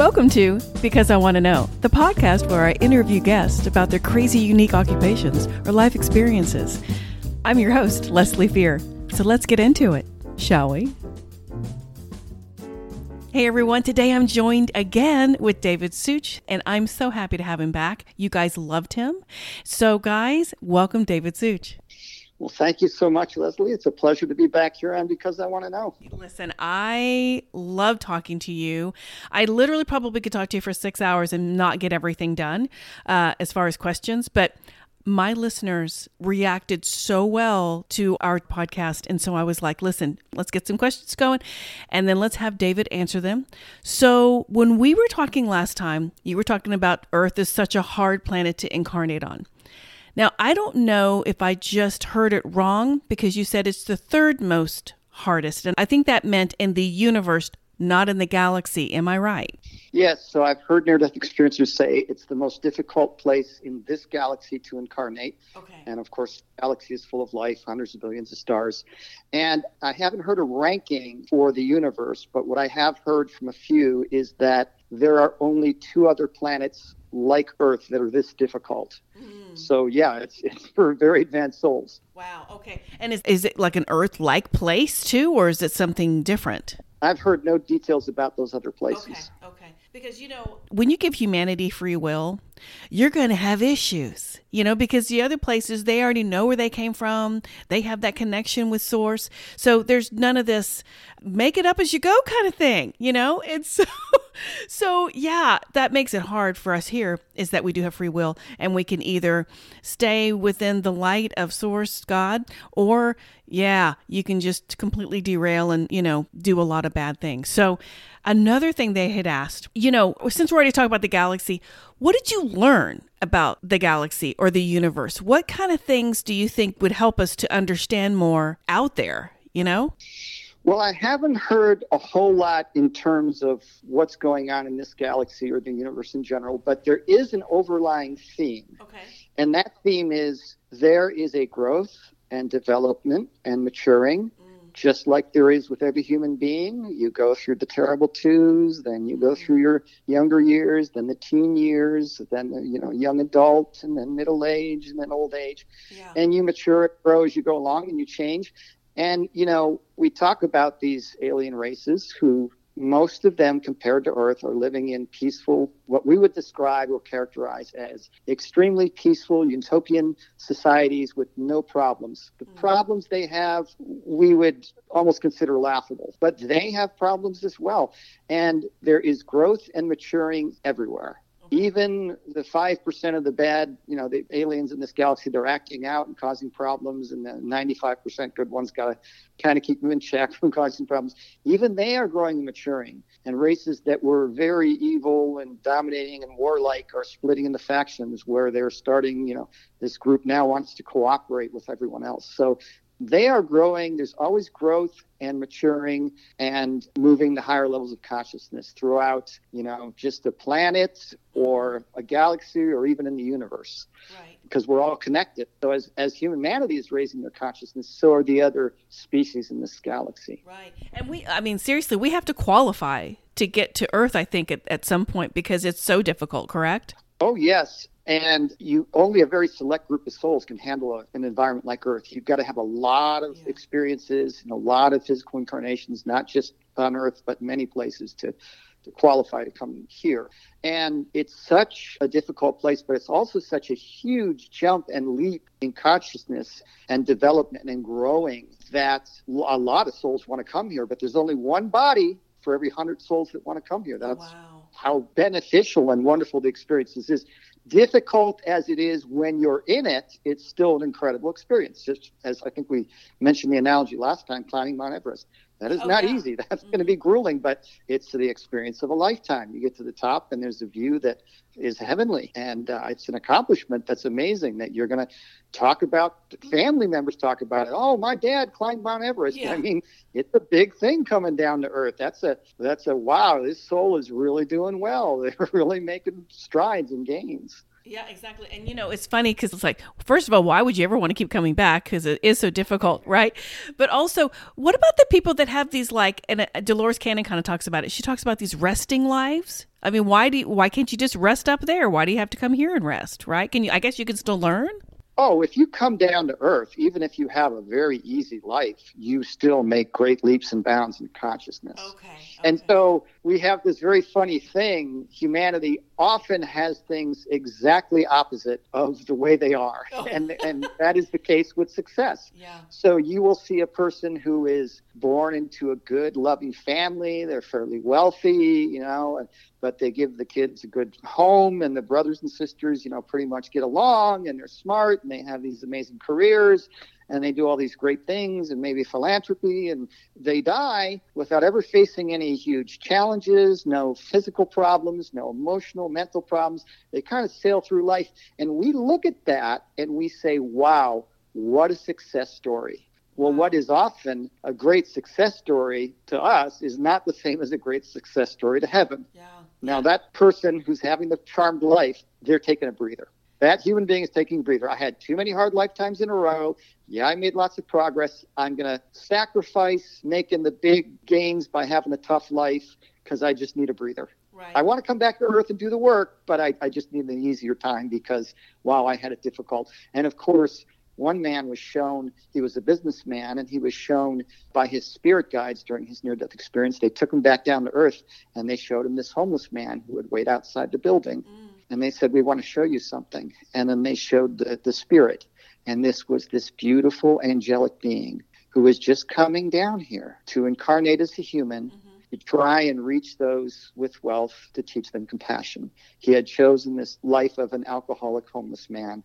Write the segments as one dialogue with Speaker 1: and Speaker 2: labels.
Speaker 1: Welcome to Because I Want to Know, the podcast where I interview guests about their crazy, unique occupations or life experiences. I'm your host, Leslie Fear. So let's get into it, shall we? Hey everyone, today I'm joined again with David Suich, and I'm so happy to have him back. You guys loved him. So, guys, welcome David Suich.
Speaker 2: Well, thank you so much, Leslie. It's a pleasure to be back here on Because I Want to Know.
Speaker 1: Listen, I love talking to you. I literally probably could talk to you for six hours and not get everything done uh, as far as questions, but my listeners reacted so well to our podcast. And so I was like, listen, let's get some questions going and then let's have David answer them. So when we were talking last time, you were talking about Earth is such a hard planet to incarnate on. Now, I don't know if I just heard it wrong because you said it's the third most hardest. And I think that meant in the universe, not in the galaxy. Am I right?
Speaker 2: Yes. So I've heard near death experiencers say it's the most difficult place in this galaxy to incarnate. Okay. And of course, the galaxy is full of life, hundreds of billions of stars. And I haven't heard a ranking for the universe, but what I have heard from a few is that there are only two other planets like Earth that are this difficult. Mm. So yeah, it's it's for very advanced souls.
Speaker 1: Wow. Okay. And is is it like an Earth-like place too, or is it something different?
Speaker 2: I've heard no details about those other places.
Speaker 1: Okay. Okay. Because you know, when you give humanity free will, you're going to have issues, you know, because the other places they already know where they came from. They have that connection with source. So there's none of this make it up as you go kind of thing, you know? It's so yeah, that makes it hard for us here is that we do have free will and we can either stay within the light of source God or yeah, you can just completely derail and, you know, do a lot of bad things. So another thing they had asked, you know, since we're already talking about the galaxy, what did you learn about the galaxy or the universe? What kind of things do you think would help us to understand more out there, you know?
Speaker 2: Well, I haven't heard a whole lot in terms of what's going on in this galaxy or the universe in general, but there is an overlying theme. Okay. And that theme is there is a growth and development and maturing, mm. just like there is with every human being. You go through the terrible twos, then you go through your younger years, then the teen years, then the, you know young adult, and then middle age, and then old age, yeah. and you mature, and grow as you go along, and you change. And, you know, we talk about these alien races who most of them compared to Earth are living in peaceful, what we would describe or characterize as extremely peaceful utopian societies with no problems. The mm-hmm. problems they have, we would almost consider laughable, but they have problems as well. And there is growth and maturing everywhere even the 5% of the bad, you know, the aliens in this galaxy, they're acting out and causing problems, and the 95% good ones got to kind of keep them in check from causing problems. Even they are growing and maturing. And races that were very evil and dominating and warlike are splitting into factions where they're starting, you know, this group now wants to cooperate with everyone else. So they are growing. There's always growth and maturing and moving to higher levels of consciousness throughout, you know, just a planet or a galaxy or even in the universe. Right. Because we're all connected. So as, as humanity is raising their consciousness, so are the other species in this galaxy.
Speaker 1: Right. And we, I mean, seriously, we have to qualify to get to Earth, I think, at, at some point because it's so difficult, correct?
Speaker 2: Oh, yes. And you only a very select group of souls can handle a, an environment like Earth. You've got to have a lot of yeah. experiences and a lot of physical incarnations, not just on Earth, but many places to to qualify to come here. And it's such a difficult place, but it's also such a huge jump and leap in consciousness and development and growing that a lot of souls want to come here, but there's only one body for every hundred souls that want to come here. That's wow. how beneficial and wonderful the experience is difficult as it is when you're in it, it's still an incredible experience. Just as I think we mentioned the analogy last time, climbing Mount Everest. That is oh, not yeah. easy. That's mm-hmm. going to be grueling, but it's the experience of a lifetime. You get to the top, and there's a view that is heavenly, and uh, it's an accomplishment that's amazing. That you're going to talk about. Family members talk about it. Oh, my dad climbed Mount Everest. Yeah. I mean, it's a big thing coming down to earth. That's a that's a wow. This soul is really doing well. They're really making strides and gains.
Speaker 1: Yeah, exactly. And you know, it's funny because it's like, first of all, why would you ever want to keep coming back? Because it is so difficult, right? But also, what about the people that have these like, and uh, Dolores Cannon kind of talks about it. She talks about these resting lives. I mean, why do you, why can't you just rest up there? Why do you have to come here and rest? Right? Can you? I guess you can still learn.
Speaker 2: Oh, if you come down to earth, even if you have a very easy life, you still make great leaps and bounds in consciousness.
Speaker 1: Okay. okay.
Speaker 2: And so we have this very funny thing. Humanity often has things exactly opposite of the way they are. Oh. And and that is the case with success.
Speaker 1: Yeah.
Speaker 2: So you will see a person who is born into a good loving family, they're fairly wealthy, you know, but they give the kids a good home and the brothers and sisters, you know, pretty much get along and they're smart and they have these amazing careers and they do all these great things and maybe philanthropy and they die without ever facing any huge challenges, no physical problems, no emotional, mental problems. They kind of sail through life. And we look at that and we say, wow, what a success story. Well, what is often a great success story to us is not the same as a great success story to heaven.
Speaker 1: Yeah.
Speaker 2: Now, that person who's having the charmed life, they're taking a breather. That human being is taking a breather. I had too many hard lifetimes in a row. Yeah, I made lots of progress. I'm going to sacrifice making the big gains by having a tough life because I just need a breather.
Speaker 1: Right.
Speaker 2: I want to come back to earth and do the work, but I, I just need an easier time because, wow, I had it difficult. And of course, one man was shown, he was a businessman, and he was shown by his spirit guides during his near death experience. They took him back down to earth and they showed him this homeless man who would wait outside the building. Mm. And they said, We want to show you something. And then they showed the, the spirit. And this was this beautiful angelic being who was just coming down here to incarnate as a human. Mm-hmm to try and reach those with wealth to teach them compassion. He had chosen this life of an alcoholic homeless man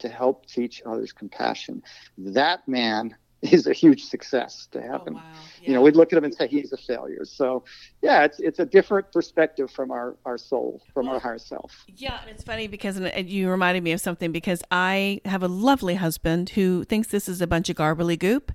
Speaker 2: to help teach others compassion. That man is a huge success to happen.
Speaker 1: Oh, wow. yeah.
Speaker 2: You know, we'd look at him and say he's a failure. So, yeah, it's it's a different perspective from our our soul, from well, our higher self.
Speaker 1: Yeah, and it's funny because you reminded me of something because I have a lovely husband who thinks this is a bunch of garbly goop,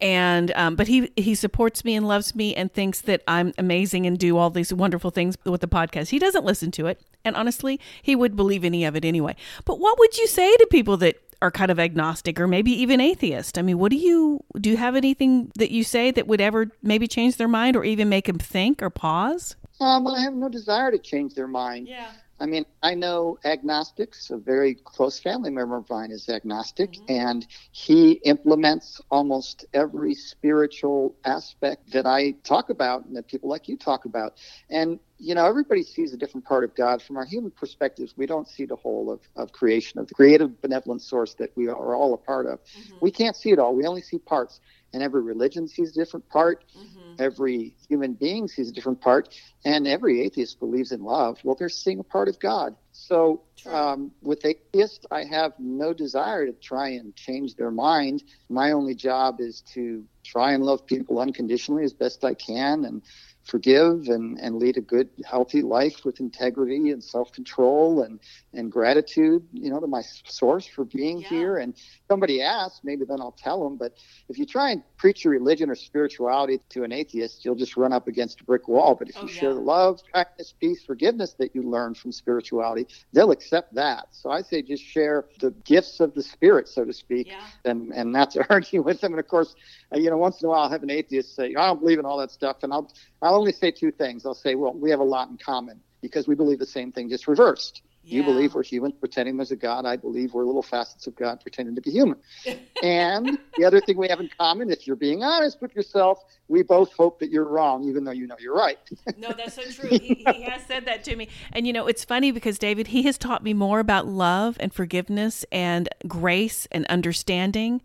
Speaker 1: and um, but he he supports me and loves me and thinks that I'm amazing and do all these wonderful things with the podcast. He doesn't listen to it, and honestly, he would believe any of it anyway. But what would you say to people that are kind of agnostic or maybe even atheist. I mean, what do you do you have anything that you say that would ever maybe change their mind or even make them think or pause?
Speaker 2: Um, I have no desire to change their mind.
Speaker 1: Yeah.
Speaker 2: I mean, I know agnostics. A very close family member of mine is agnostic, mm-hmm. and he implements almost every spiritual aspect that I talk about and that people like you talk about. And you know, everybody sees a different part of God. From our human perspectives, we don't see the whole of, of creation, of the creative benevolent source that we are all a part of. Mm-hmm. We can't see it all. We only see parts. And every religion sees a different part. Mm-hmm. Every human being sees a different part. And every atheist believes in love. Well, they're seeing a part of God. So um, with atheists, I have no desire to try and change their mind. My only job is to try and love people unconditionally as best I can and forgive and, and lead a good, healthy life with integrity and self control and, and gratitude, you know, to my source for being yeah. here. And somebody asks, maybe then I'll tell them. But if you try and preach your religion or spirituality to an atheist, you'll just run up against a brick wall. But if oh, you yeah. share the love, kindness, peace, forgiveness that you learn from spirituality, they'll accept that. So I say just share the gifts of the spirit, so to speak,
Speaker 1: yeah.
Speaker 2: and, and not to argue with them. And of course, uh, you know, once in a while I'll have an atheist say, I don't believe in all that stuff. And I'll, I'll only say two things. I'll say, well, we have a lot in common because we believe the same thing, just reversed. Yeah. You believe we're humans pretending there's a God. I believe we're little facets of God, pretending to be human. and the other thing we have in common, if you're being honest with yourself, we both hope that you're wrong, even though you know you're right.
Speaker 1: no, that's so true. He, he has said that to me. And, you know, it's funny because, David, he has taught me more about love and forgiveness and grace and understanding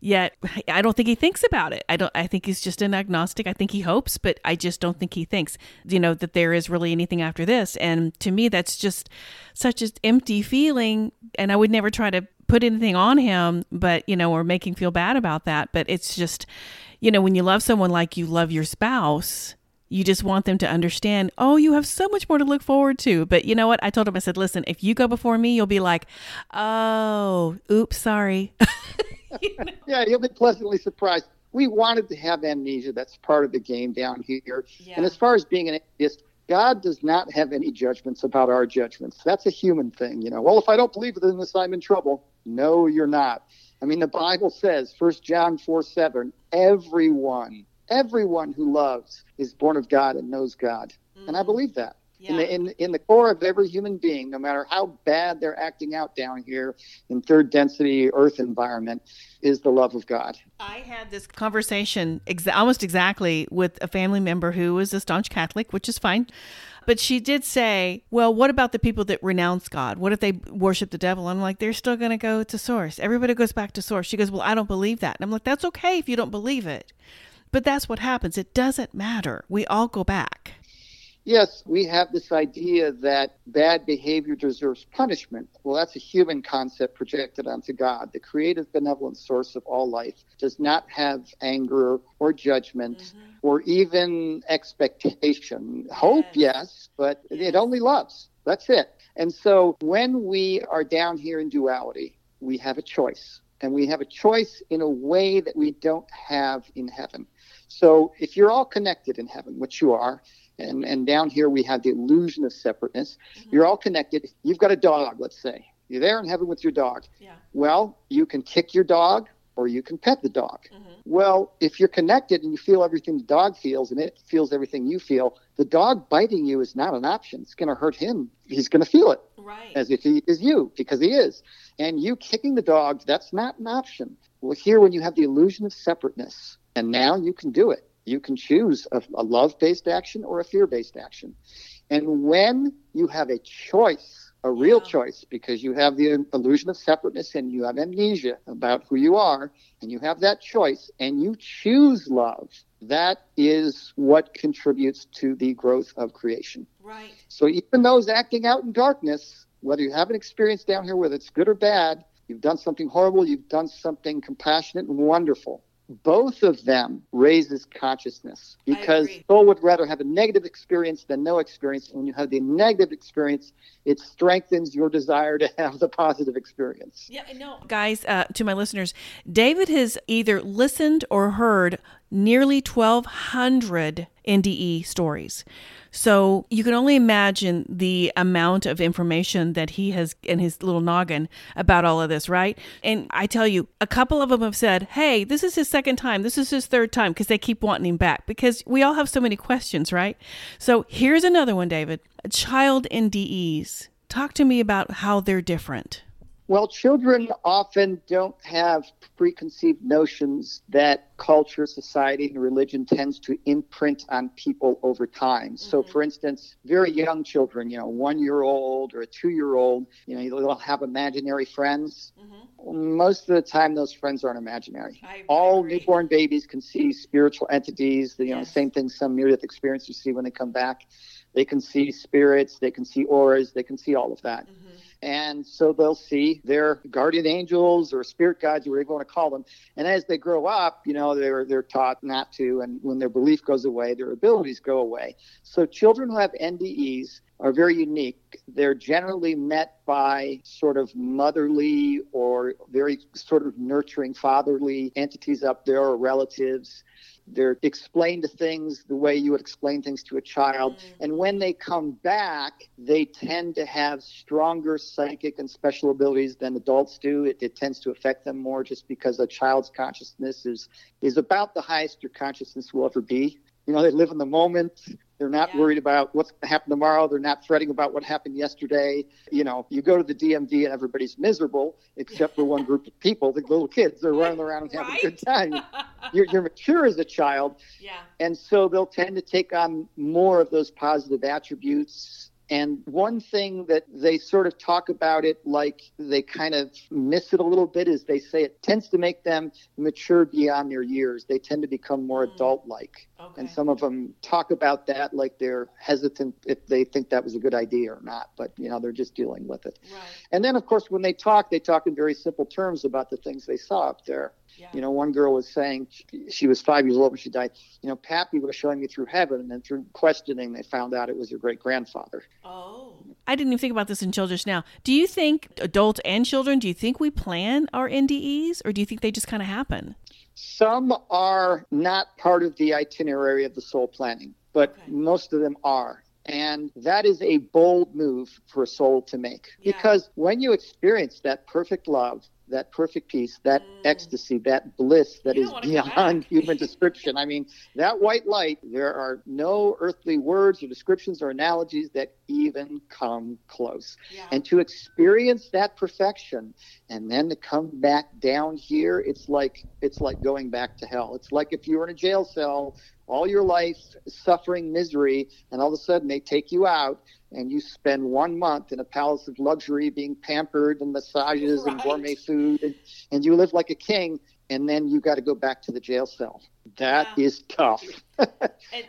Speaker 1: Yet I don't think he thinks about it. I don't I think he's just an agnostic. I think he hopes, but I just don't think he thinks, you know, that there is really anything after this. And to me that's just such an empty feeling and I would never try to put anything on him, but you know, or make him feel bad about that, but it's just you know, when you love someone like you love your spouse, you just want them to understand, oh, you have so much more to look forward to. But you know what? I told him, I said, listen, if you go before me, you'll be like, oh, oops, sorry.
Speaker 2: yeah, you'll be pleasantly surprised. We wanted to have amnesia. That's part of the game down here.
Speaker 1: Yeah.
Speaker 2: And as far as being an atheist, God does not have any judgments about our judgments. That's a human thing, you know. Well, if I don't believe in this, I'm in trouble. No, you're not. I mean, the Bible says, 1 John 4 7, everyone, everyone who loves is born of God and knows God. Mm. And I mm. believe that. Yeah. In, the, in, in the core of every human being, no matter how bad they're acting out down here in third density Earth environment, is the love of God.
Speaker 1: I had this conversation exa- almost exactly with a family member who was a staunch Catholic, which is fine. But she did say, well, what about the people that renounce God? What if they worship the devil? I'm like, they're still going to go to source. Everybody goes back to source. She goes, well, I don't believe that. And I'm like, that's okay if you don't believe it. But that's what happens. It doesn't matter. We all go back.
Speaker 2: Yes, we have this idea that bad behavior deserves punishment. Well, that's a human concept projected onto God. The creative, benevolent source of all life does not have anger or judgment mm-hmm. or even expectation. Hope, yes, but it only loves. That's it. And so when we are down here in duality, we have a choice. And we have a choice in a way that we don't have in heaven. So if you're all connected in heaven, which you are, and, and down here we have the illusion of separateness. Mm-hmm. You're all connected. You've got a dog, let's say. You're there in heaven with your dog. Yeah. Well, you can kick your dog or you can pet the dog. Mm-hmm. Well, if you're connected and you feel everything the dog feels and it feels everything you feel, the dog biting you is not an option. It's going to hurt him. He's going to feel it
Speaker 1: right.
Speaker 2: as if he is you because he is. And you kicking the dog, that's not an option. Well, here when you have the illusion of separateness, and now you can do it you can choose a, a love based action or a fear based action. And when you have a choice, a real yeah. choice, because you have the illusion of separateness and you have amnesia about who you are, and you have that choice, and you choose love, that is what contributes to the growth of creation.
Speaker 1: Right.
Speaker 2: So even those acting out in darkness, whether you have an experience down here, whether it's good or bad, you've done something horrible, you've done something compassionate and wonderful both of them raises consciousness because soul would rather have a negative experience than no experience. And when you have the negative experience, it strengthens your desire to have the positive experience.
Speaker 1: Yeah, I know. Guys, uh, to my listeners, David has either listened or heard nearly 1,200 NDE stories. So you can only imagine the amount of information that he has in his little noggin about all of this, right? And I tell you, a couple of them have said, hey, this is his second time, this is his third time, because they keep wanting him back because we all have so many questions, right? So here's another one, David. Child NDEs. Talk to me about how they're different.
Speaker 2: Well, children often don't have preconceived notions that culture, society, and religion tends to imprint on people over time. Mm-hmm. So, for instance, very young children, you know, one year old or a two year old, you know, they'll have imaginary friends. Mm-hmm. Most of the time, those friends aren't imaginary. All newborn babies can see spiritual entities, you know, the same thing some near death experience you see when they come back. They can see spirits, they can see auras, they can see all of that. Mm-hmm. And so they'll see their guardian angels or spirit guides, or whatever you want to call them. And as they grow up, you know, they're, they're taught not to. And when their belief goes away, their abilities go away. So children who have NDEs are very unique. They're generally met by sort of motherly or very sort of nurturing fatherly entities up there or relatives. They're explained to things the way you would explain things to a child. Mm-hmm. And when they come back, they tend to have stronger psychic and special abilities than adults do. It, it tends to affect them more just because a child's consciousness is, is about the highest your consciousness will ever be. You know, they live in the moment. They're not yeah. worried about what's going to happen tomorrow. They're not fretting about what happened yesterday. You know, you go to the DMV and everybody's miserable except for one group of people, the little kids. They're running around and having right? a good time. You're, you're mature as a child.
Speaker 1: Yeah.
Speaker 2: And so they'll tend to take on more of those positive attributes and one thing that they sort of talk about it like they kind of miss it a little bit is they say it tends to make them mature beyond their years. They tend to become more mm. adult like. Okay. And some of them talk about that like they're hesitant if they think that was a good idea or not. But, you know, they're just dealing with it.
Speaker 1: Right.
Speaker 2: And then, of course, when they talk, they talk in very simple terms about the things they saw up there. Yeah. You know, one girl was saying she was five years old when she died. You know, Pappy was showing me through heaven, and then through questioning, they found out it was her great grandfather.
Speaker 1: Oh, I didn't even think about this until just now. Do you think adults and children? Do you think we plan our NDEs, or do you think they just kind of happen?
Speaker 2: Some are not part of the itinerary of the soul planning, but okay. most of them are. And that is a bold move for a soul to make. Yeah. Because when you experience that perfect love, that perfect peace, that mm. ecstasy, that bliss that is beyond human description. I mean, that white light, there are no earthly words or descriptions or analogies that even come close. Yeah. And to experience that perfection and then to come back down here, it's like it's like going back to hell. It's like if you were in a jail cell all your life suffering misery, and all of a sudden they take you out and you spend one month in a palace of luxury being pampered and massages right. and gourmet food, and, and you live like a king, and then you got to go back to the jail cell. That yeah. is tough. and,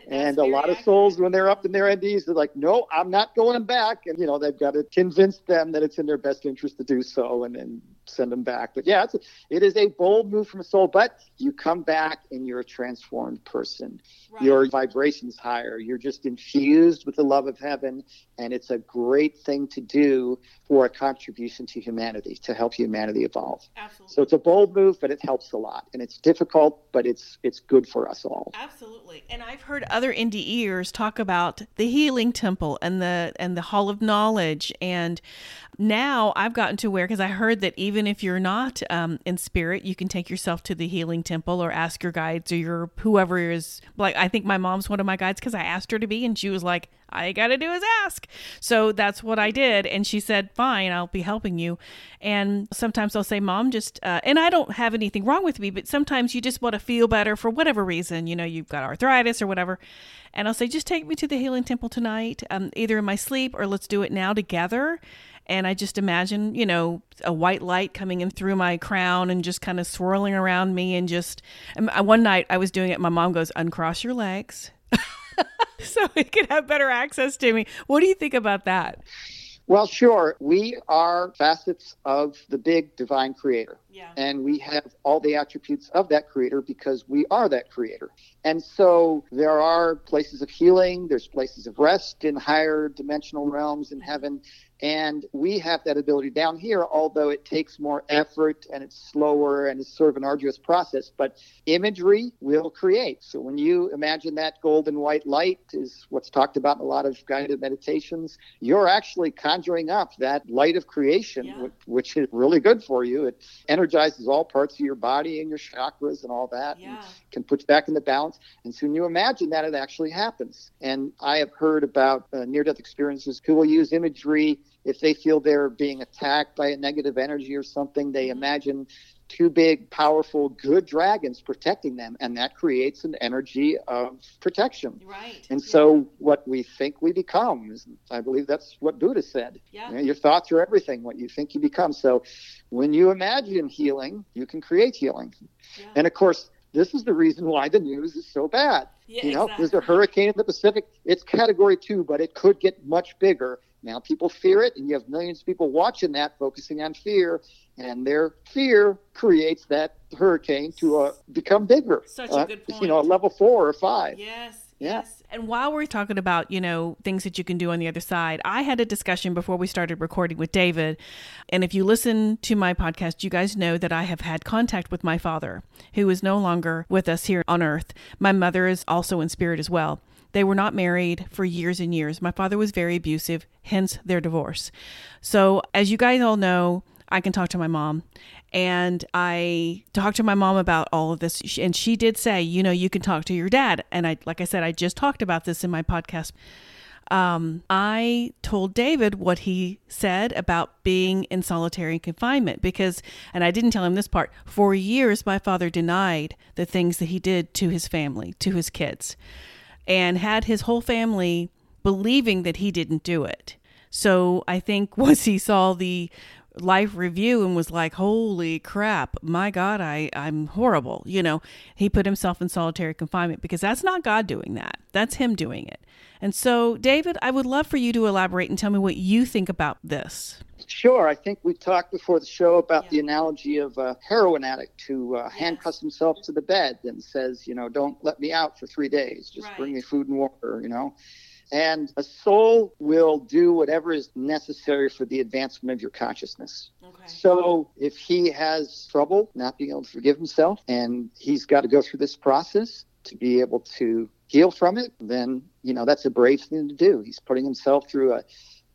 Speaker 2: and a lot accurate. of souls, when they're up in their NDs, they're like, no, I'm not going back. And, you know, they've got to convince them that it's in their best interest to do so and then send them back. But yeah, it's a, it is a bold move from a soul, but you come back and you're a transformed person. Right. Your vibration's higher. You're just infused with the love of heaven. And it's a great thing to do for a contribution to humanity, to help humanity evolve. Absolutely. So it's a bold move, but it helps a lot. And it's difficult, but it's it's good for us all.
Speaker 1: Absolutely. And I've heard other NDEers talk about the healing temple and the and the hall of knowledge. And now I've gotten to where because I heard that even if you're not um, in spirit, you can take yourself to the healing temple or ask your guides or your whoever is like. I think my mom's one of my guides because I asked her to be, and she was like, "All you got to do is ask." So that's what I did, and she said, "Fine, I'll be helping you." And sometimes I'll say, "Mom, just," uh, and I don't have anything wrong with me, but sometimes you just want to feel better for whatever reason. You know, you've got arthritis or whatever. And I'll say, just take me to the healing temple tonight, um, either in my sleep or let's do it now together. And I just imagine, you know, a white light coming in through my crown and just kind of swirling around me. And just um, uh, one night I was doing it. My mom goes, uncross your legs. so we could have better access to me. What do you think about that?
Speaker 2: Well, sure. We are facets of the big divine creator. Yeah. And we have all the attributes of that creator because we are that creator. And so there are places of healing, there's places of rest in higher dimensional realms in mm-hmm. heaven. And we have that ability down here, although it takes more effort and it's slower and it's sort of an arduous process. But imagery will create. So when you imagine that golden white light is what's talked about in a lot of guided meditations, you're actually conjuring up that light of creation, yeah. which, which, is really good for you. It energizes all parts of your body and your chakras and all that, yeah. and can put you back in the balance. And so when you imagine that, it actually happens. And I have heard about uh, near death experiences who will use imagery if they feel they're being attacked by a negative energy or something, they mm-hmm. imagine two big, powerful, good dragons protecting them, and that creates an energy of protection.
Speaker 1: Right.
Speaker 2: And so, what we think we become is, I believe that's what Buddha said. Yeah. You know, your thoughts are everything. What you think you become. So, when you imagine healing, you can create healing. Yeah. And of course, this is the reason why the news is so bad. Yeah, you know, exactly. there's a hurricane in the Pacific. It's category two, but it could get much bigger. Now people fear it, and you have millions of people watching that, focusing on fear, and their fear creates that hurricane to uh, become bigger.
Speaker 1: Such a uh, good point.
Speaker 2: You know, a level four or five.
Speaker 1: Yes. Yeah. Yes. And while we're talking about, you know, things that you can do on the other side, I had a discussion before we started recording with David. And if you listen to my podcast, you guys know that I have had contact with my father, who is no longer with us here on earth. My mother is also in spirit as well. They were not married for years and years. My father was very abusive, hence their divorce. So, as you guys all know, I can talk to my mom. And I talked to my mom about all of this. And she did say, you know, you can talk to your dad. And I, like I said, I just talked about this in my podcast. Um, I told David what he said about being in solitary confinement because, and I didn't tell him this part, for years my father denied the things that he did to his family, to his kids and had his whole family believing that he didn't do it. So I think once he saw the life review and was like, holy crap, my God, I, I'm horrible. You know, he put himself in solitary confinement because that's not God doing that. That's him doing it. And so, David, I would love for you to elaborate and tell me what you think about this.
Speaker 2: Sure. I think we talked before the show about yeah. the analogy of a heroin addict who uh, handcuffs himself to the bed and says, you know, don't let me out for three days. Just right. bring me food and water, you know. And a soul will do whatever is necessary for the advancement of your consciousness. Okay. So if he has trouble not being able to forgive himself and he's got to go through this process to be able to heal from it, then, you know, that's a brave thing to do. He's putting himself through a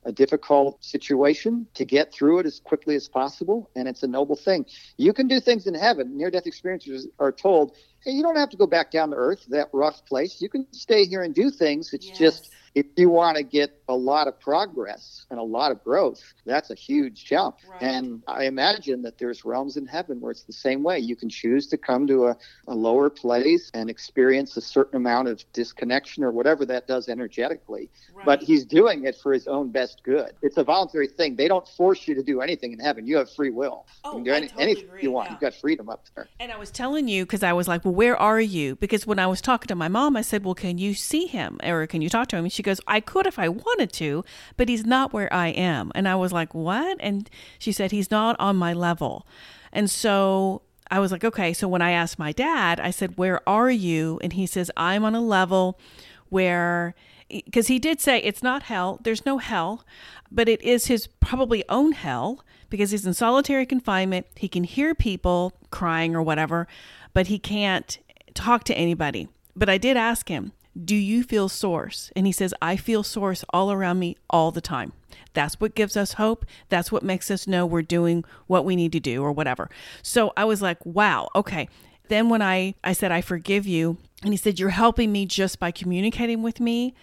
Speaker 2: a difficult situation to get through it as quickly as possible. And it's a noble thing. You can do things in heaven. Near death experiencers are told, hey, you don't have to go back down to earth, that rough place. You can stay here and do things. It's yes. just if you want to get a lot of progress and a lot of growth, that's a huge jump. Right. And I imagine that there's realms in heaven where it's the same way. You can choose to come to a, a lower place and experience a certain amount of disconnection or whatever that does energetically. Right. But he's doing it for his own best good. It's a voluntary thing. They don't force you to do anything in heaven. You have free will.
Speaker 1: Oh,
Speaker 2: you can do any,
Speaker 1: totally
Speaker 2: anything
Speaker 1: agree.
Speaker 2: you want.
Speaker 1: Yeah.
Speaker 2: You've got freedom up there.
Speaker 1: And I was telling you because I was like, well, where are you? Because when I was talking to my mom, I said, well, can you see him or can you talk to him? And she goes, I could if I wanted to, but he's not where I am. And I was like, what? And she said, he's not on my level. And so I was like, okay. So when I asked my dad, I said, where are you? And he says, I'm on a level where because he did say it's not hell, there's no hell, but it is his probably own hell because he's in solitary confinement. He can hear people crying or whatever, but he can't talk to anybody. But I did ask him, Do you feel source? And he says, I feel source all around me all the time. That's what gives us hope. That's what makes us know we're doing what we need to do or whatever. So I was like, wow, okay. Then when I, I said, I forgive you, and he said, You're helping me just by communicating with me.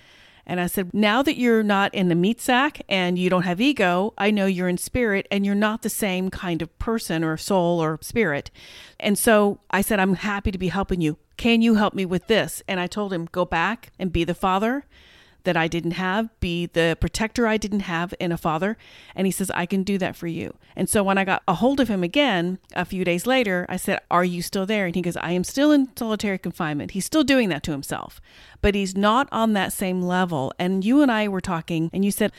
Speaker 1: And I said, Now that you're not in the meat sack and you don't have ego, I know you're in spirit and you're not the same kind of person or soul or spirit. And so I said, I'm happy to be helping you. Can you help me with this? And I told him, Go back and be the father that I didn't have, be the protector I didn't have in a father. And he says, I can do that for you. And so when I got a hold of him again a few days later, I said, Are you still there? And he goes, I am still in solitary confinement. He's still doing that to himself, but he's not on that same level. And you and I were talking, and you said,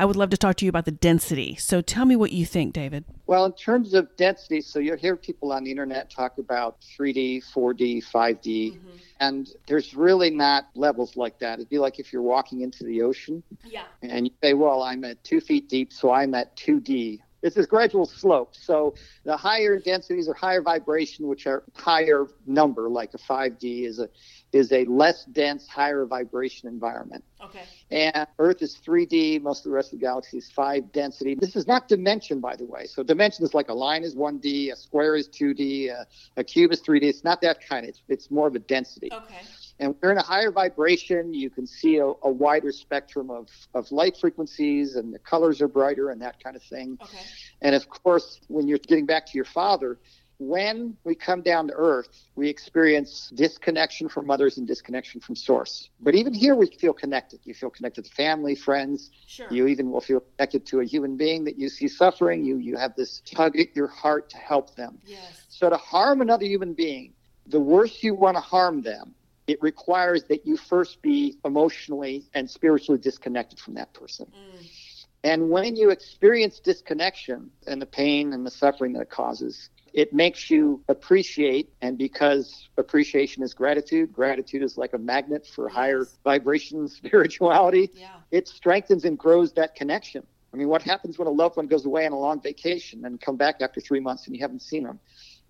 Speaker 1: I would love to talk to you about the density. So tell me what you think, David.
Speaker 2: Well, in terms of density, so you'll hear people on the internet talk about 3D, 4D, 5D, mm-hmm. and there's really not levels like that. It'd be like if you're walking into the ocean
Speaker 1: yeah.
Speaker 2: and you say, Well, I'm at two feet deep, so I'm at 2D. It's this gradual slope. So the higher densities or higher vibration, which are higher number, like a 5D, is a is a less dense, higher vibration environment.
Speaker 1: Okay.
Speaker 2: And Earth is 3D. Most of the rest of the galaxy is 5 density. This is not dimension, by the way. So dimension is like a line is 1D, a square is 2D, a, a cube is 3D. It's not that kind. It's it's more of a density.
Speaker 1: Okay.
Speaker 2: And we're in a higher vibration. You can see a, a, wider spectrum of, of light frequencies, and the colors are brighter and that kind of thing.
Speaker 1: Okay.
Speaker 2: And of course, when you're getting back to your father, when we come down to earth, we experience disconnection from others and disconnection from source. But even here, we feel connected. You feel connected to family, friends.
Speaker 1: Sure.
Speaker 2: You even will feel connected to a human being that you see suffering. You, you have this tug at your heart to help them.
Speaker 1: Yes.
Speaker 2: So to harm another human being, the worse you want to harm them, it requires that you first be emotionally and spiritually disconnected from that person.
Speaker 1: Mm.
Speaker 2: And when you experience disconnection and the pain and the suffering that it causes, it makes you appreciate. And because appreciation is gratitude, gratitude is like a magnet for
Speaker 1: yes.
Speaker 2: higher vibration spirituality.
Speaker 1: Yeah.
Speaker 2: It strengthens and grows that connection. I mean, what happens when a loved one goes away on a long vacation and come back after three months and you haven't seen them?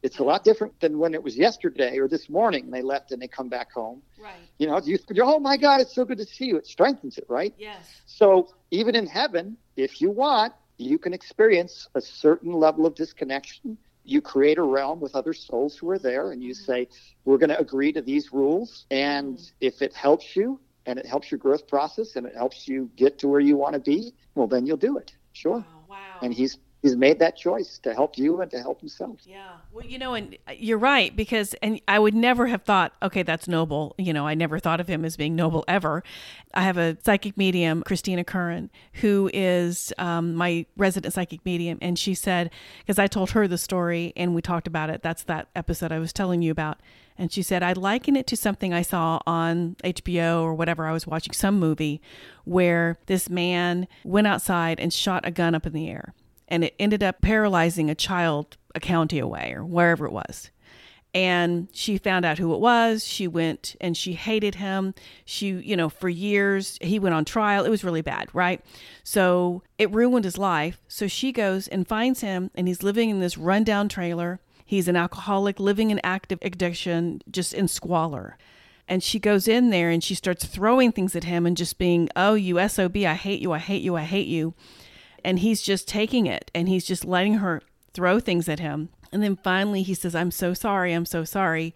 Speaker 2: It's a lot different than when it was yesterday or this morning they left and they come back home.
Speaker 1: Right.
Speaker 2: You know, you, oh my God, it's so good to see you. It strengthens it, right?
Speaker 1: Yes.
Speaker 2: So even in heaven, if you want, you can experience a certain level of disconnection. You create a realm with other souls who are there, and you
Speaker 1: Mm-hmm.
Speaker 2: say, We're going to agree to these rules. And
Speaker 1: Mhm.
Speaker 2: if it helps you and it helps your growth process and it helps you get to where you want to be, well, then you'll do it. Sure.
Speaker 1: Wow. wow.
Speaker 2: And he's he's made that choice to help you and to help himself.
Speaker 1: Yeah. Well, you know, and you're right because, and I would never have thought, okay, that's noble. You know, I never thought of him as being noble ever. I have a psychic medium, Christina Curran, who is um, my resident psychic medium. And she said, because I told her the story and we talked about it. That's that episode I was telling you about. And she said, I liken it to something I saw on HBO or whatever. I was watching some movie where this man went outside and shot a gun up in the air and it ended up paralyzing a child a county away or wherever it was. And she found out who it was. She went and she hated him. She, you know, for years, he went on trial. It was really bad, right? So it ruined his life. So she goes and finds him, and he's living in this rundown trailer. He's an alcoholic living in active addiction, just in squalor. And she goes in there and she starts throwing things at him and just being, oh, you SOB, I hate you, I hate you, I hate you. And he's just taking it and he's just letting her throw things at him. And then finally he says, I'm so sorry, I'm so sorry.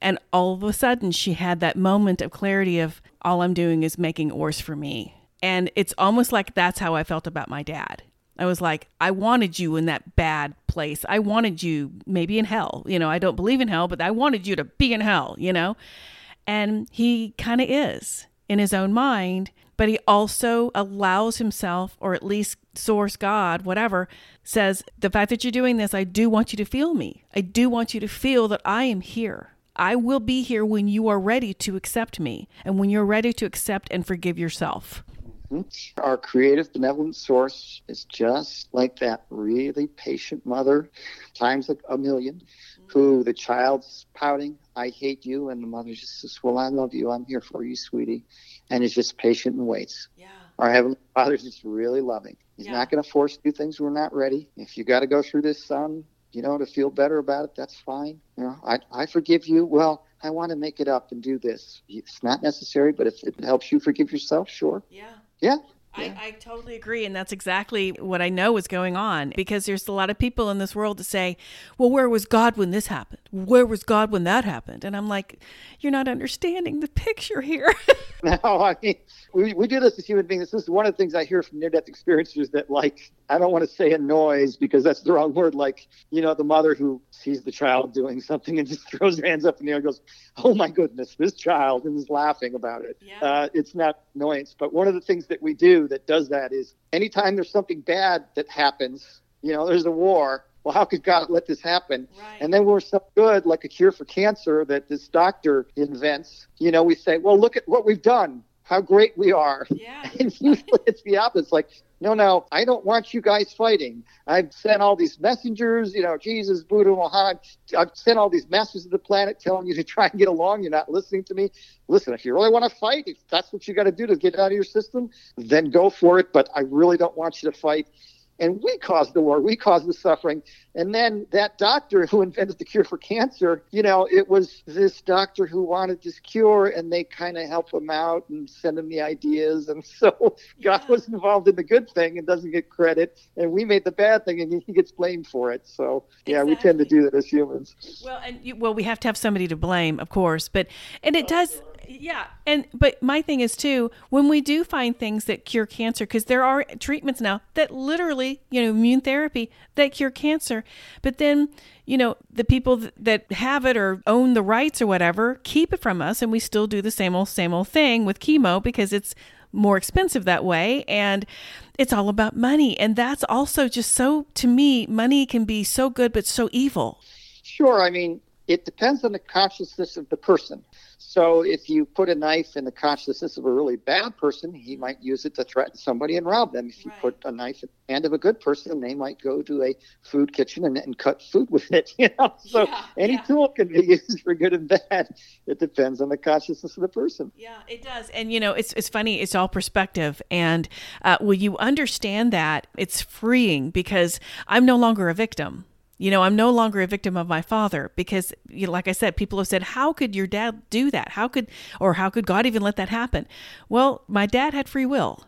Speaker 1: And all of a sudden she had that moment of clarity of, all I'm doing is making it worse for me. And it's almost like that's how I felt about my dad. I was like, I wanted you in that bad place. I wanted you maybe in hell. You know, I don't believe in hell, but I wanted you to be in hell, you know? And he kind of is in his own mind, but he also allows himself, or at least source God, whatever, says, The fact that you're doing this, I do want you to feel me. I do want you to feel that I am here. I will be here when you are ready to accept me and when you're ready to accept and forgive yourself.
Speaker 2: Mm-hmm. Our creative, benevolent source is just like that really patient mother, times a, a 1000000 mm-hmm. who the child's pouting, I hate you. And the mother just says, Well, I love you. I'm here for you, sweetie. And is just patient and waits. Yeah. Our Heavenly Father is just really loving. He's yeah. not going to force do things we're not ready. If you got to go through this, son, you know, to feel better about it, that's fine. You know, I, I forgive you. Well, I want to make it up and do this. It's not necessary, but if it helps you forgive yourself, sure.
Speaker 1: Yeah.
Speaker 2: Yeah.
Speaker 1: I, I, totally agree. And that's exactly what I know is going on because there's a lot of people in this world to say, well, where was God when this happened? Where was God when that happened? And I'm like, you're not understanding the picture here.
Speaker 2: no, I mean, we, we do this as human beings. This is one of the things I hear from near death experiencers that, like, I don't want to say annoys because that's the wrong word. Like, you know, the mother who sees the child doing something and just throws her hands up in the air and goes, Oh my goodness, this child, and is laughing about it. Yeah. Uh, it's not annoyance. But one of the things that we do that does that is anytime there's something bad that happens, you know, there's a war. Well, how could God let this happen? Right. And then we're so good, like a cure for cancer that this doctor invents. You know, we say, well, look at what we've done how great we are.
Speaker 1: Yeah.
Speaker 2: and usually it's the opposite. It's like, no, no, I don't want you guys fighting. I've sent all these messengers, you know, Jesus, Buddha, Muhammad. I've sent all these masters of the planet telling you to try and get along. You're not listening to me. Listen, if you really want to fight, if that's what you got to do to get out of your system, then go for it. But I really don't want you to fight and we caused the war, we caused the suffering. And then that doctor who invented the cure for cancer, you know, it was this doctor who wanted this cure, and they kind of help him out and send him the ideas. And so God was involved in the good thing and doesn't get credit, and we made the bad thing, and he gets blamed for it. So yeah, exactly. we tend to do that as humans.
Speaker 1: Well, and you, well, we have to have somebody to blame, of course, but and it does yeah and but my thing is too when we do find things that cure cancer because there are treatments now that literally you know immune therapy that cure cancer but then you know the people that have it or own the rights or whatever keep it from us and we still do the same old same old thing with chemo because it's more expensive that way and it's all about money. And that's also just so to me money can be so good but so evil.
Speaker 2: Sure i mean it depends on the consciousness of the person so if you put a knife in the consciousness of a really bad person, he might use it to threaten somebody and rob them. If you right. put a knife in the hand of a good person, they might go to a food kitchen and, and cut food with it. You know, so yeah, any yeah. tool can be used for good and bad. It depends on the consciousness of the person.
Speaker 1: Yeah, it does. And you know, it's it's funny. It's all perspective. And uh, when you understand that, it's freeing because I'm no longer a victim. You know, I'm no longer a victim of my father because, you know, like I said, people have said, How could your dad do that? How could, or how could God even let that happen? Well, my dad had free will.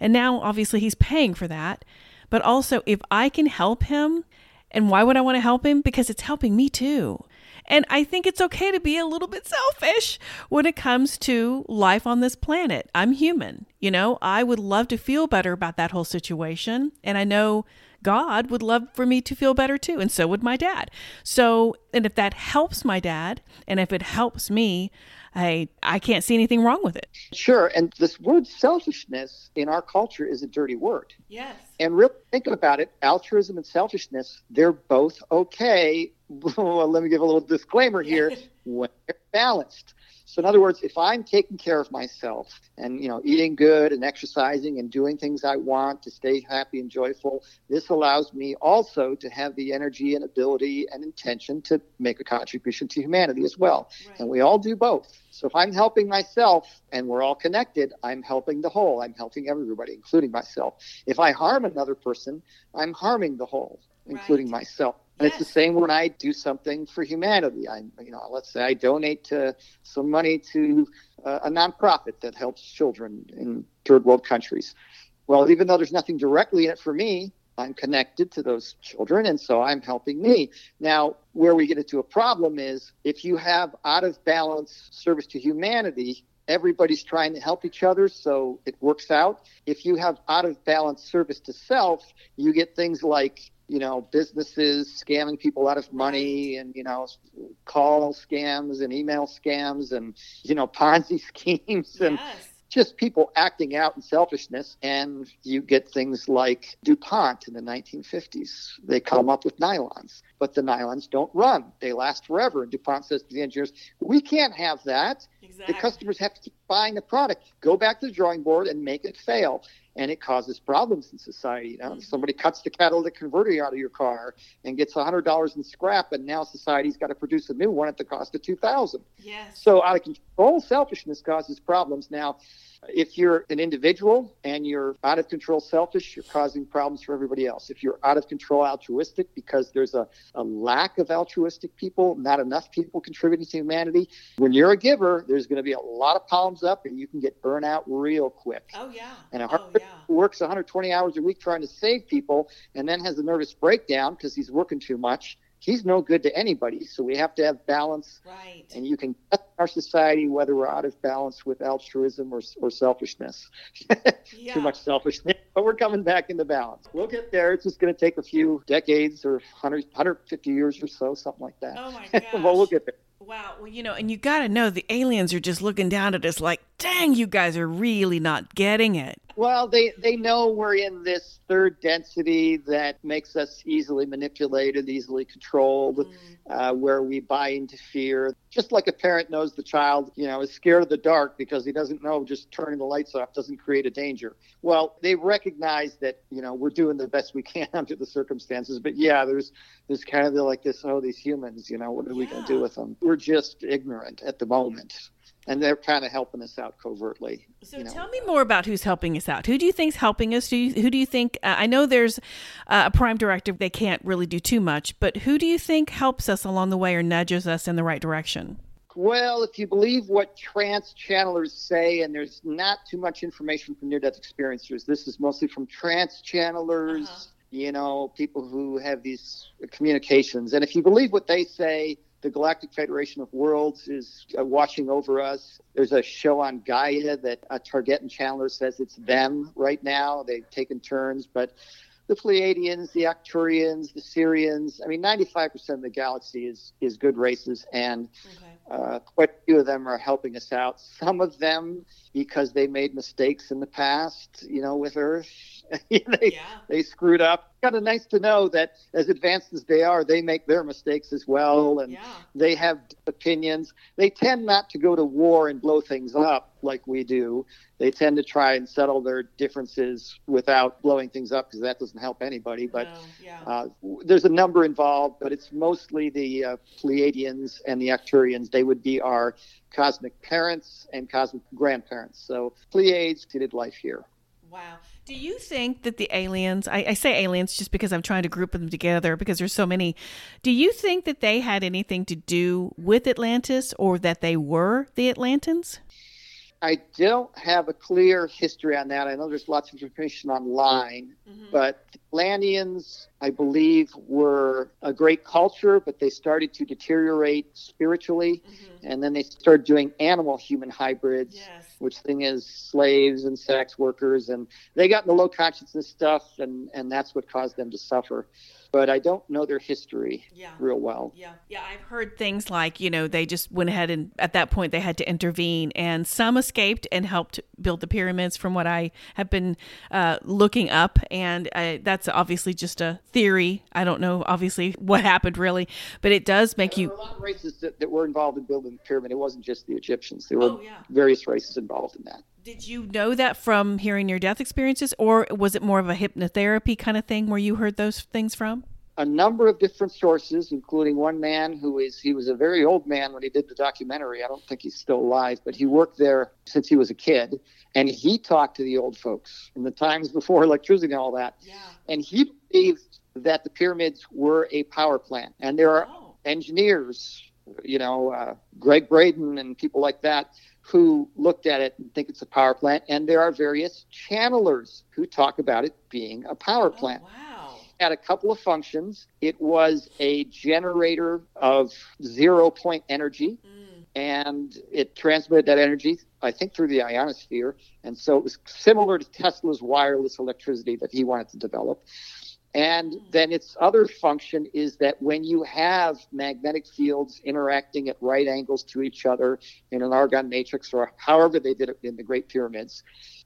Speaker 1: And now, obviously, he's paying for that. But also, if I can help him, and why would I want to help him? Because it's helping me too. And I think it's okay to be a little bit selfish when it comes to life on this planet. I'm human. You know, I would love to feel better about that whole situation. And I know God would love for me to feel better too, and so would my dad. So, and if that helps my dad, and if it helps me, I I can't see anything wrong with it.
Speaker 2: Sure, and this word selfishness in our culture is a dirty word.
Speaker 1: Yes.
Speaker 2: And really think about it, altruism and selfishness, they're both okay. well, let me give a little disclaimer here when they're balanced. So in other words, if I'm taking care of myself and you know eating good and exercising and doing things I want to stay happy and joyful, this allows me also to have the energy and ability and intention to make a contribution to humanity as well. Right. And we all do both. So if I'm helping myself and we're all connected, I'm helping the whole. I'm helping everybody, including myself. If I harm another person, I'm harming the whole, including right. myself. And yes. it's the same when I do something for humanity. I, you know, let's say I donate to some money to uh, a nonprofit that helps children in third world countries. Well, even though there's nothing directly in it for me, I'm connected to those children, and so I'm helping me. Now, where we get into a problem is if you have out of balance service to humanity, everybody's trying to help each other, so it works out. If you have out of balance service to self, you get things like you know businesses scamming people out of money and you know call scams and email scams and you know ponzi schemes and yes just people acting out in selfishness. And you get things like DuPont in the 1950s. They come up with nylons, but the nylons don't run. They last forever. And DuPont says to the engineers, we can't have that. Exactly. The customers have to keep buying the product. Go back to the drawing board and make it fail and it causes problems in society. You know, mm-hmm. somebody cuts the catalytic converter out of your car and gets hundred dollars in scrap, and now society's got to produce a new one at the cost of two thousand.
Speaker 1: Yes.
Speaker 2: So out of control, selfishness causes problems. Now, if you're an individual and you're out of control selfish, you're causing problems for everybody else. If you're out of control altruistic because there's a, a lack of altruistic people, not enough people contributing to humanity, when you're a giver, there's going to be a lot of palms up and you can get burnout real quick.
Speaker 1: Oh, yeah.
Speaker 2: And a
Speaker 1: oh, yeah.
Speaker 2: Works 120 hours a week trying to save people and then has a nervous breakdown because he's working too much he's no good to anybody. So we have to have balance.
Speaker 1: Right.
Speaker 2: And you can cut our society whether we're out of balance with altruism or, or selfishness. yeah. Too much selfishness, but we're coming back into balance. We'll get there. It's just going to take a few decades or 100, 150 years or so, something like that.
Speaker 1: Oh my gosh.
Speaker 2: well, we'll get there.
Speaker 1: Wow. Well, you know, and you got to know the aliens are just looking down at us like, dang, you guys are really not getting it.
Speaker 2: Well, they, they know we're in this third density that makes us easily manipulated, easily controlled, mm. uh, where we buy into fear. Just like a parent knows the child, you know, is scared of the dark because he doesn't know just turning the lights off doesn't create a danger. Well, they recognize that, you know, we're doing the best we can under the circumstances. But yeah, there's there's kind of like this, oh, these humans, you know, what are yeah. we going to do with them? We're just ignorant at the moment and they're kind of helping us out covertly.
Speaker 1: So you know. tell me more about who's helping us out. Who do you think's helping us? Do you, who do you think? Uh, I know there's uh, a prime directive; they can't really do too much, but who do you think helps us along the way or nudges us in the right direction?
Speaker 2: Well, if you believe what trance channelers say, and there's not too much information from near-death experiencers, this is mostly from trance channelers. Uh-huh. You know, people who have these communications, and if you believe what they say, the Galactic Federation of Worlds is uh, watching over us. There's a show on Gaia that uh, Target and Chandler says it's them right now. They've taken turns, but the Pleiadians, the Arcturians, the Sirians. I mean, 95% of the galaxy is is good races, and okay. uh, quite a few of them are helping us out. Some of them because they made mistakes in the past, you know, with Earth. they yeah. they screwed up. Kind of nice to know that as advanced as they are, they make their mistakes as well, and
Speaker 1: yeah.
Speaker 2: they have opinions. They tend not to go to war and blow things up like we do. They tend to try and settle their differences without blowing things up because that doesn't help anybody. But
Speaker 1: no, yeah.
Speaker 2: uh, there's a number involved, but it's mostly the uh, Pleiadians and the Arcturians. They would be our cosmic parents and cosmic grandparents. So Pleiades did life here.
Speaker 1: Wow. Do you think that the aliens, I, I, say aliens just because I'm trying to group them together because there's so many, do you think that they had anything to do with Atlantis or that they were the Atlantans?
Speaker 2: I don't have a clear history on that. I know there's lots of information online, mm-hmm. but the Atlanteans, I believe, were a great culture, but they started to deteriorate spiritually. Mm-hmm. And then they started doing animal human hybrids,
Speaker 1: yes.
Speaker 2: which thing is slaves and sex workers. And they got into low consciousness stuff, and, and that's what caused them to suffer but I don't know their history
Speaker 1: yeah.
Speaker 2: real well.
Speaker 1: Yeah, yeah, I've heard things like you know they just went ahead and at that point they had to intervene, and some escaped and helped build the pyramids. From what I have been uh, looking up, and I, that's obviously just a theory. I don't know obviously what happened really, but it does make you.
Speaker 2: There were a lot of races that, that were involved in building the pyramid. It wasn't just the Egyptians. There were
Speaker 1: oh, yeah.
Speaker 2: various races involved in that.
Speaker 1: Did you know that from hearing your death experiences, or was it more of a hypnotherapy kind of thing where you heard those things from?
Speaker 2: A number of different sources, including one man who is he was a very old man when he did the documentary. I don't think he's still alive, but he worked there since he was a kid, and he talked to the old folks in the times before electricity and all that.
Speaker 1: Yeah.
Speaker 2: And he believed that the pyramids were a power plant. And there are oh. engineers, you know, uh, Gregg Braden and people like that who looked at it and think it's a power plant. And there are various channelers who talk about it being a power oh, plant.
Speaker 1: Oh, wow.
Speaker 2: Had a couple of functions. It was a generator of zero point energy. Mm and it transmitted that energy, I think, through the ionosphere. And so it was similar to Tesla's wireless electricity that he wanted to develop. And hmm. then its other function is that when you have magnetic fields interacting at right angles to each other in an argon matrix or however they did it in the Great Pyramids,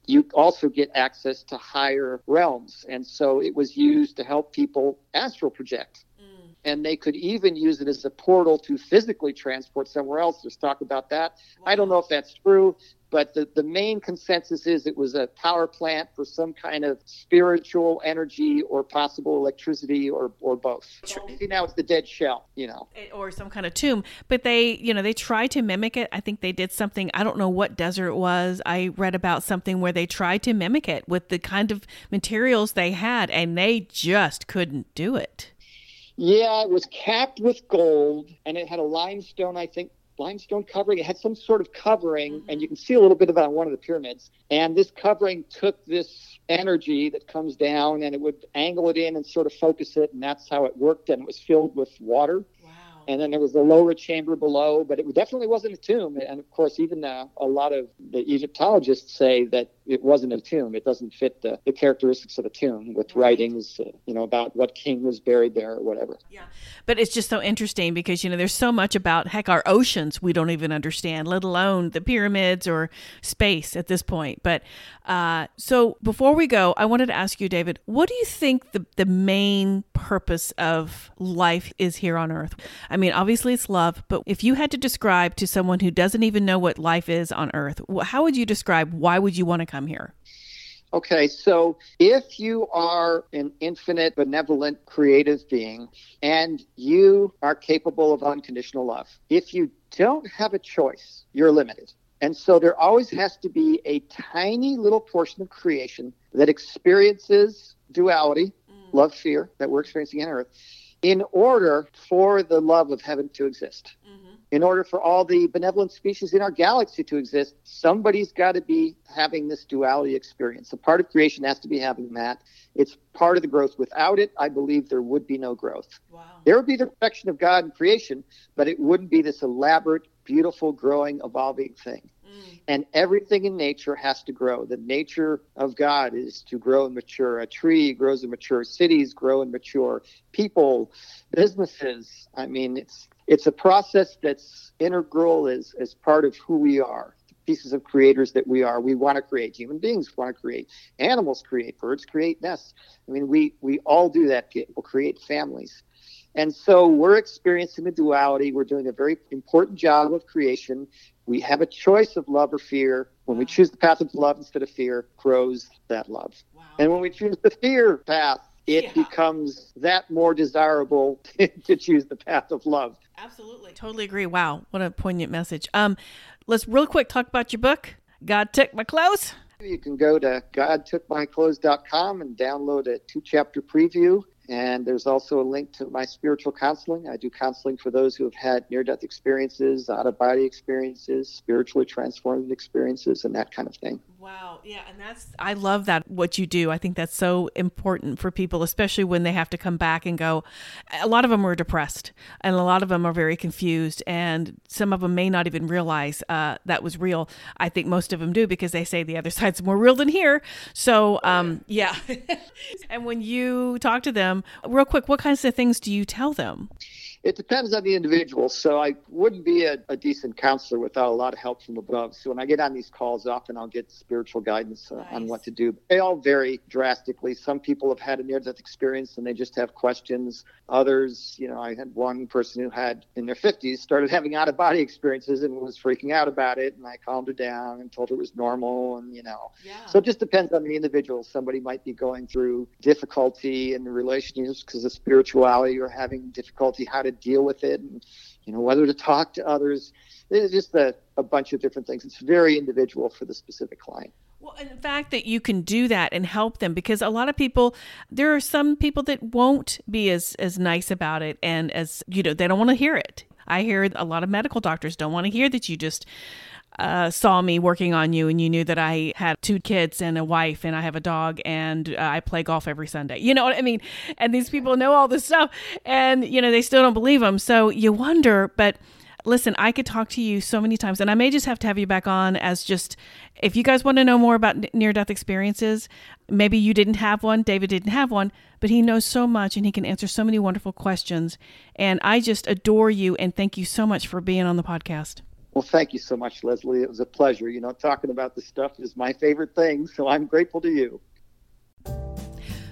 Speaker 2: you also get access to higher realms. And so it was hmm. used to help people astral project hmm. and they could even use it as a portal to physically transport somewhere else. There's talk about that. Wow. I don't know if that's true, but the, the main consensus is it was a power plant for some kind of spiritual energy or possible electricity or, or both. Now it's the dead shell, you know.
Speaker 1: Eh, or some kind of tomb. But they, you know, they tried to mimic it. I think they did something, I don't know what desert it was. I read about something where they tried to mimic it with the kind of materials they had, and they just couldn't do it.
Speaker 2: Yeah, it was capped with gold, and it had a limestone, I think, limestone covering. It had some sort of covering, mm-hmm. and you can see a little bit of it on one of the pyramids. And this covering took this energy that comes down, and it would angle it in and sort of focus it, and that's how it worked. And it was filled with water and then there was a lower chamber below, but it definitely wasn't a tomb. And of course, even uh, a lot of the Egyptologists say that it wasn't a tomb. It doesn't fit the, the characteristics of a tomb with writings, uh, you know, about what king was buried there or whatever.
Speaker 1: Yeah, but it's just so interesting because you know there's so much about heck our oceans we don't even understand, let alone the pyramids or space at this point. But uh, so before we go, I wanted to ask you, David, what do you think the the main purpose of life is here on Earth? I mean, obviously it's love, but if you had to describe to someone who doesn't even know what life is on earth, how would you describe why would you want to come here?
Speaker 2: Okay, so if you are an infinite, benevolent, creative being and you are capable of unconditional love, if you don't have a choice, you're limited. And so there always has to be a tiny little portion of creation that experiences duality, mm. love, fear, that we're experiencing on earth in order for the love of heaven to exist. Mm-hmm. In order for all the benevolent species in our galaxy to exist, somebody's got to be having this duality experience. A part of creation has to be having that. It's part of the growth. Without it, I believe there would be no growth. Wow. There would be the perfection of God in creation, but it wouldn't be this elaborate, beautiful, growing, evolving thing. Mm. And everything in nature has to grow. The nature of God is to grow and mature. A tree grows and matures. Cities grow and mature. People, businesses. I mean, it's it's a process that's integral as as part of who we are. pieces of creators that we are. We want to create. Human beings want to create. Animals create. Birds create nests. I mean, we we all do that. People create families. And so we're experiencing the duality. We're doing a very important job of creation. We have a choice of love or fear. When wow. we choose the path of love instead of fear, grows that love. Wow. And when we choose the fear path, it yeah. becomes that more desirable to choose the path of love.
Speaker 1: Absolutely. Totally agree. Wow. What a poignant message. Um, let's real quick talk about your book, God Took My Clothes.
Speaker 2: You can go to godtookmyclothes.com and download a two chapter preview and there's also a link to my spiritual counseling. I do counseling for those who have had near death experiences, out of body experiences, spiritually transformed experiences, and that kind of thing.
Speaker 1: Wow. Yeah. And that's, I love that what you do. I think that's so important for people, especially when they have to come back and go. A lot of them are depressed and a lot of them are very confused. And some of them may not even realize uh, that was real. I think most of them do because they say the other side's more real than here. So, um, yeah. and when you talk to them, real quick, what kinds of things do you tell them?
Speaker 2: It depends on the individual. So I wouldn't be a, a, decent counselor without a lot of help from above. So when I get on these calls, often I'll get spiritual guidance nice. on what to do. They all vary drastically. Some people have had a near death experience and they just have questions. Others, you know, I had one person who had in their 50s started having out of body experiences and was freaking out about it. And I calmed her down and told her it was normal. And, you know, yeah. so it just depends on the individual. Somebody might be going through difficulty in the relationships because of spirituality or having difficulty how to to deal with it and you know whether to talk to others. It's just a, a bunch of different things. It's very individual for the specific client.
Speaker 1: Well, and the fact that you can do that and help them because a lot of people, there are some people that won't be as, as nice about it and as, you know, they don't want to hear it. I hear a lot of medical doctors don't want to hear that you just uh, saw me working on you and you knew that I had two kids and a wife and I have a dog and uh, I play golf every Sunday. You know what I mean? And these people know all this stuff and, you know, they still don't believe them. So you wonder, but listen, I could talk to you so many times, and I may just have to have you back on as just if you guys want to know more about near death experiences, maybe you didn't have one, David didn't have one, but he knows so much and he can answer so many wonderful questions. And I just adore you and thank you so much for being on the podcast.
Speaker 2: Well, thank you so much, Leslie. It was a pleasure. You know, talking about this stuff is my favorite thing, so I'm grateful to you.